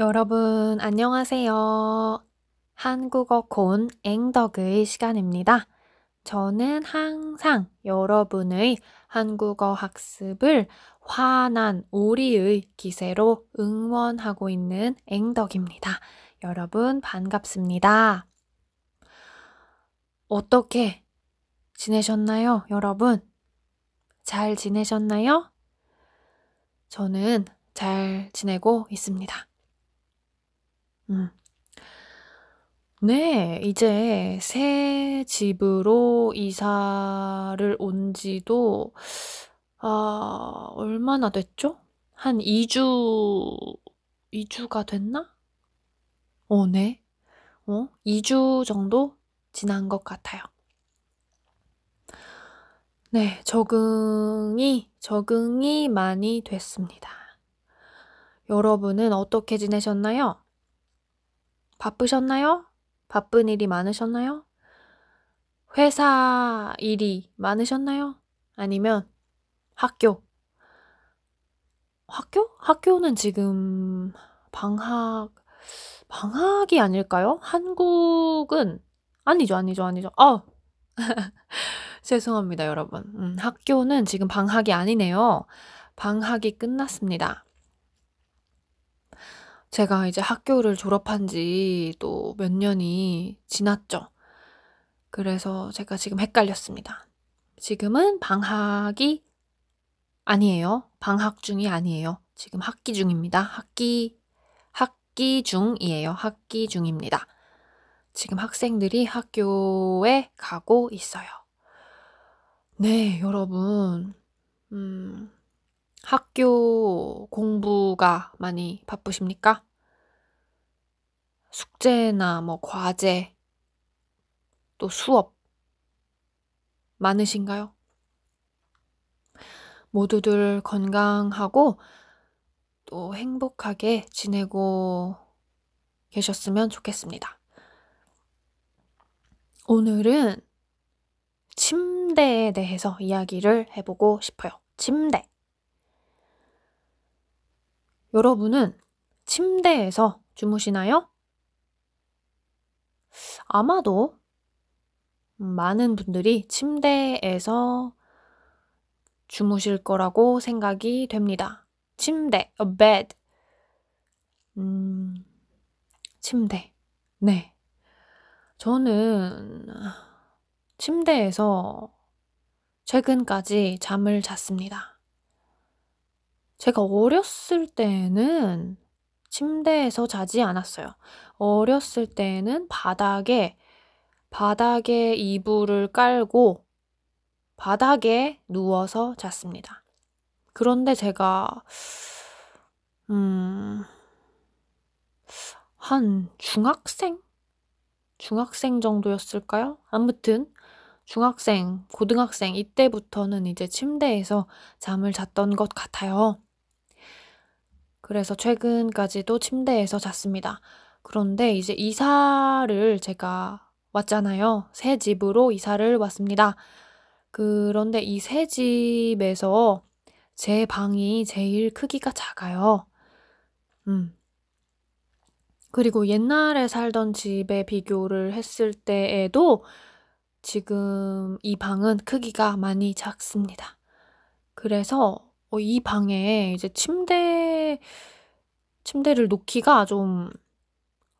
여러분, 안녕하세요. 한국어 콘 앵덕의 시간입니다. 저는 항상 여러분의 한국어 학습을 환한 오리의 기세로 응원하고 있는 앵덕입니다. 여러분, 반갑습니다. 어떻게 지내셨나요, 여러분? 잘 지내셨나요? 저는 잘 지내고 있습니다. 음. 네, 이제 새 집으로 이사를 온 지도, 아, 얼마나 됐죠? 한 2 주, 2 주가 됐나? 어, 네. 어, 2 주 정도 지난 것 같아요. 네, 적응이, 적응이 많이 됐습니다. 여러분은 어떻게 지내셨나요? 바쁘셨나요? 바쁜 일이 많으셨나요? 회사 일이 많으셨나요? 아니면 학교? 학교? 학교는 지금 방학, 방학이 아닐까요? 한국은 아니죠, 아니죠, 아니죠. 어! 죄송합니다, 여러분. 음, 학교는 지금 방학이 아니네요. 방학이 끝났습니다. 제가 이제 학교를 졸업한 지 또 몇 년이 지났죠. 그래서 제가 지금 헷갈렸습니다. 지금은 방학이 아니에요. 방학 중이 아니에요. 지금 학기 중입니다. 학기, 학기 중이에요. 학기 중입니다. 지금 학생들이 학교에 가고 있어요. 네, 여러분. 음, 학교 공부가 많이 바쁘십니까? 숙제나 뭐 과제, 또 수업 많으신가요? 모두들 건강하고 또 행복하게 지내고 계셨으면 좋겠습니다. 오늘은 침대에 대해서 이야기를 해보고 싶어요. 침대. 여러분은 침대에서 주무시나요? 아마도 많은 분들이 침대에서 주무실 거라고 생각이 됩니다. 침대, a bed. 음, 침대. 네. 저는 침대에서 최근까지 잠을 잤습니다. 제가 어렸을 때는 침대에서 자지 않았어요. 어렸을 때는 바닥에, 바닥에 이불을 깔고 바닥에 누워서 잤습니다. 그런데 제가, 음, 한 중학생? 중학생 정도였을까요? 아무튼, 중학생, 고등학생, 이때부터는 이제 침대에서 잠을 잤던 것 같아요. 그래서 최근까지도 침대에서 잤습니다. 그런데 이제 이사를 제가 왔잖아요. 새 집으로 이사를 왔습니다. 그런데 이 새 집에서 제 방이 제일 크기가 작아요. 음. 그리고 옛날에 살던 집에 비교를 했을 때에도 지금 이 방은 크기가 많이 작습니다. 그래서 어, 이 방에 이제 침대, 침대를 놓기가 좀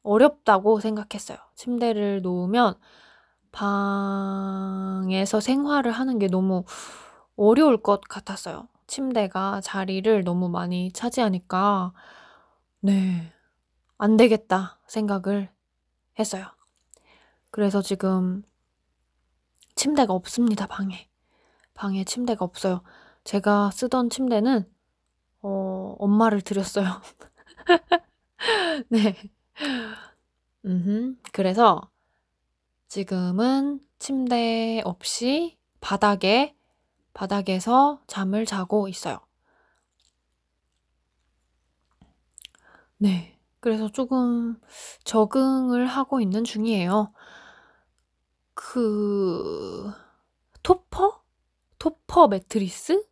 어렵다고 생각했어요. 침대를 놓으면 방에서 생활을 하는 게 너무 어려울 것 같았어요. 침대가 자리를 너무 많이 차지하니까, 네, 안 되겠다 생각을 했어요. 그래서 지금 침대가 없습니다, 방에. 방에 침대가 없어요. 제가 쓰던 침대는 어, 엄마를 드렸어요. 네. 음, 그래서 지금은 침대 없이 바닥에 바닥에서 잠을 자고 있어요. 네. 그래서 조금 적응을 하고 있는 중이에요. 그 topper? topper 매트리스?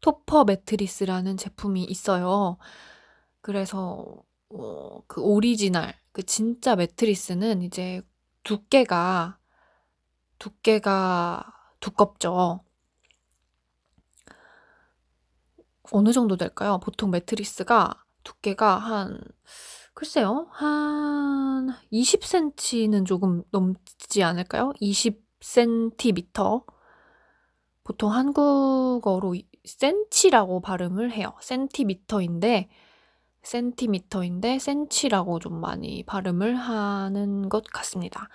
topper 매트리스라는 제품이 있어요. 그래서 어, 그 오리지널, 그 진짜 매트리스는 이제 두께가, 두께가 두껍죠. 어느 정도 될까요? 보통 매트리스가 두께가 한, 글쎄요, 한 20cm는 조금 넘지 않을까요? 20cm. 보통 한국어로 센치라고 발음을 해요. 센티미터인데, 센티미터인데, 센치라고 좀 많이 발음을 하는 것 같습니다.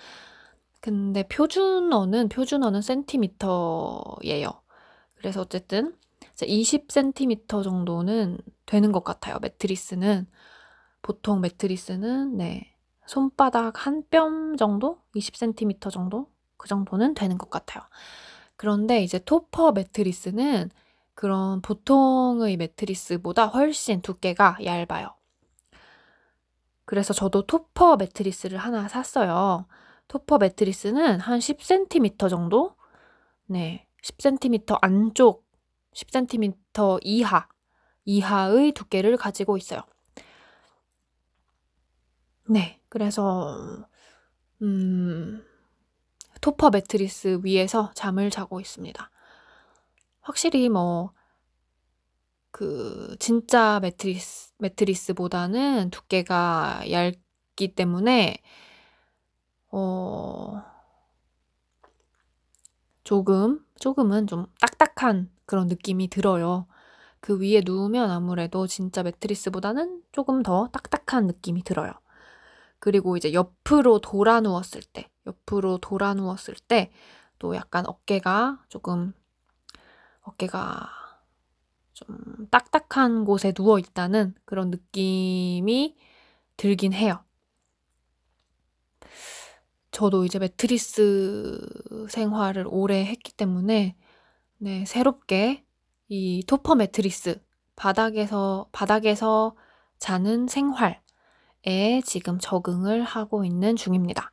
근데 표준어는, 표준어는 센티미터예요. 그래서 어쨌든 20cm 정도는 되는 것 같아요. 매트리스는. 보통 매트리스는, 네. 손바닥 한 뼘 정도? 20cm 정도? 그 정도는 되는 것 같아요. 그런데 이제 토퍼 매트리스는 그런 보통의 매트리스보다 훨씬 두께가 얇아요. 그래서 저도 토퍼 매트리스를 하나 샀어요. 토퍼 매트리스는 한 10cm 정도? 네. 10cm 안쪽, 10cm 이하, 이하의 두께를 가지고 있어요. 네. 그래서, 음, 토퍼 매트리스 위에서 잠을 자고 있습니다. 확실히 뭐, 그, 진짜 매트리스, 매트리스보다는 두께가 얇기 때문에, 어, 조금, 조금은 좀 딱딱한 그런 느낌이 들어요. 그 위에 누우면 아무래도 진짜 매트리스보다는 조금 더 딱딱한 느낌이 들어요. 그리고 이제 옆으로 돌아 누웠을 때, 옆으로 돌아 누웠을 때 또 약간 어깨가 조금 어깨가 좀 딱딱한 곳에 누워 있다는 그런 느낌이 들긴 해요. 저도 이제 매트리스 생활을 오래 했기 때문에 네, 새롭게 이 토퍼 매트리스 바닥에서 바닥에서 자는 생활에 지금 적응을 하고 있는 중입니다.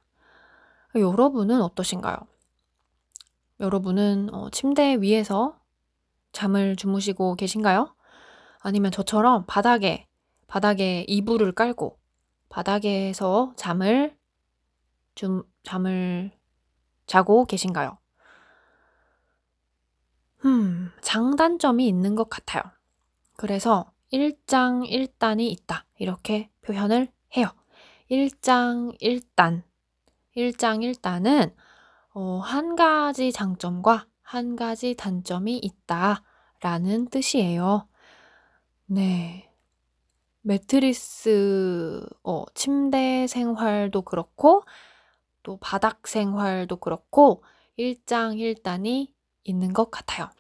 여러분은 어떠신가요? 여러분은 어, 침대 위에서 잠을 주무시고 계신가요? 아니면 저처럼 바닥에, 바닥에 이불을 깔고 바닥에서 잠을, 좀, 잠을 자고 계신가요? 음, 장단점이 있는 것 같아요. 그래서 일장일단이 있다. 이렇게 표현을 해요. 일장일단. 일장일단은 어, 한 가지 장점과 한 가지 단점이 있다 라는 뜻이에요. 네. 매트리스, 어, 침대 생활도 그렇고, 또 바닥 생활도 그렇고, 일장일단이 있는 것 같아요.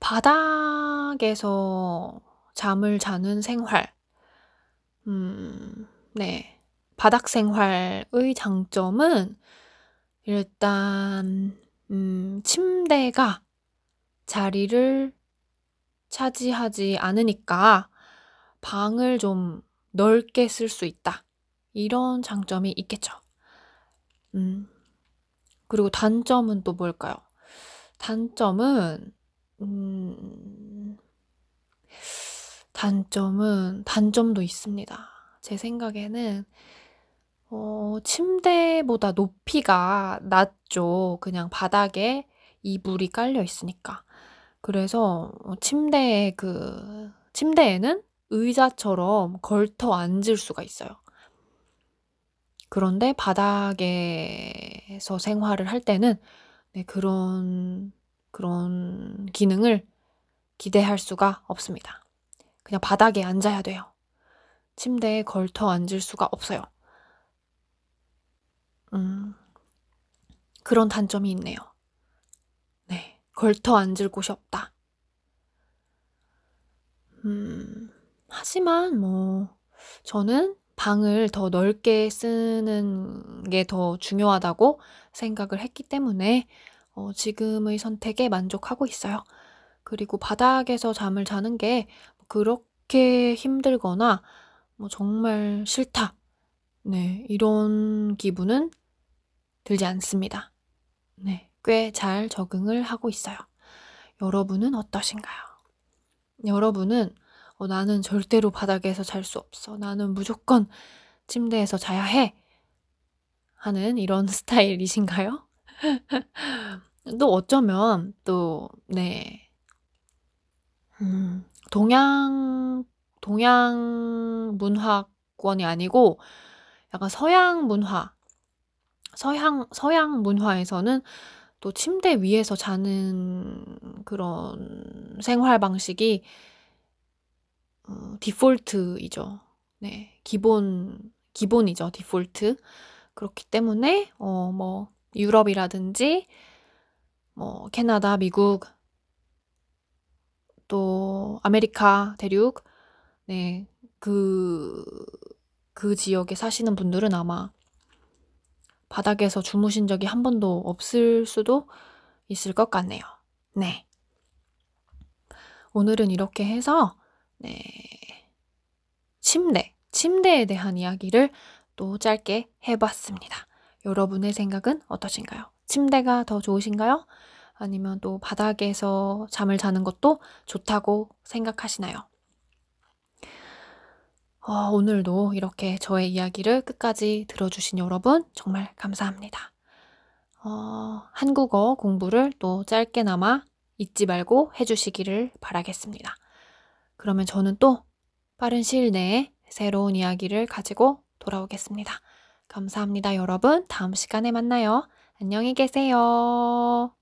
바닥에서 잠을 자는 생활. 음, 네. 바닥 생활의 장점은 일단, 음, 침대가 자리를 차지하지 않으니까 방을 좀 넓게 쓸 수 있다. 이런 장점이 있겠죠. 음, 그리고 단점은 또 뭘까요? 단점은, 음, 단점은, 단점도 있습니다. 제 생각에는 어, 침대보다 높이가 낮죠. 그냥 바닥에 이불이 깔려 있으니까. 그래서 어, 침대에 그 침대에는 의자처럼 걸터 앉을 수가 있어요. 그런데 바닥에서 생활을 할 때는 네, 그런 그런 기능을 기대할 수가 없습니다. 그냥 바닥에 앉아야 돼요. 침대에 걸터 앉을 수가 없어요. 음, 그런 단점이 있네요. 네, 걸터 앉을 곳이 없다. 음, 하지만 뭐, 저는 방을 더 넓게 쓰는 게 더 중요하다고 생각을 했기 때문에 어, 지금의 선택에 만족하고 있어요. 그리고 바닥에서 잠을 자는 게 그렇게 힘들거나 뭐 정말 싫다. 네, 이런 기분은 들지 않습니다. 네, 꽤 잘 적응을 하고 있어요. 여러분은 어떠신가요? 여러분은 어, 나는 절대로 바닥에서 잘 수 없어. 나는 무조건 침대에서 자야 해. 하는 이런 스타일이신가요? 또 어쩌면 또, 네. 음, 동양, 동양 문화권이 아니고 약간 서양 문화, 서양, 서양 문화에서는 또 침대 위에서 자는 그런 생활 방식이 어, 디폴트이죠. 네, 기본, 기본이죠, 디폴트. 그렇기 때문에, 어, 뭐, 유럽이라든지, 뭐, 캐나다, 미국, 또, 아메리카 대륙, 네, 그, 그 지역에 사시는 분들은 아마 바닥에서 주무신 적이 한 번도 없을 수도 있을 것 같네요. 네. 오늘은 이렇게 해서, 네. 침대, 침대에 대한 이야기를 또 짧게 해봤습니다. 여러분의 생각은 어떠신가요? 침대가 더 좋으신가요? 아니면 또 바닥에서 잠을 자는 것도 좋다고 생각하시나요? 어, 오늘도 이렇게 저의 이야기를 끝까지 들어주신 여러분 정말 감사합니다. 어, 한국어 공부를 또 짧게나마 잊지 말고 해주시기를 바라겠습니다. 그러면 저는 또 빠른 시일 내에 새로운 이야기를 가지고 돌아오겠습니다. 감사합니다, 여러분. 다음 시간에 만나요. 안녕히 계세요.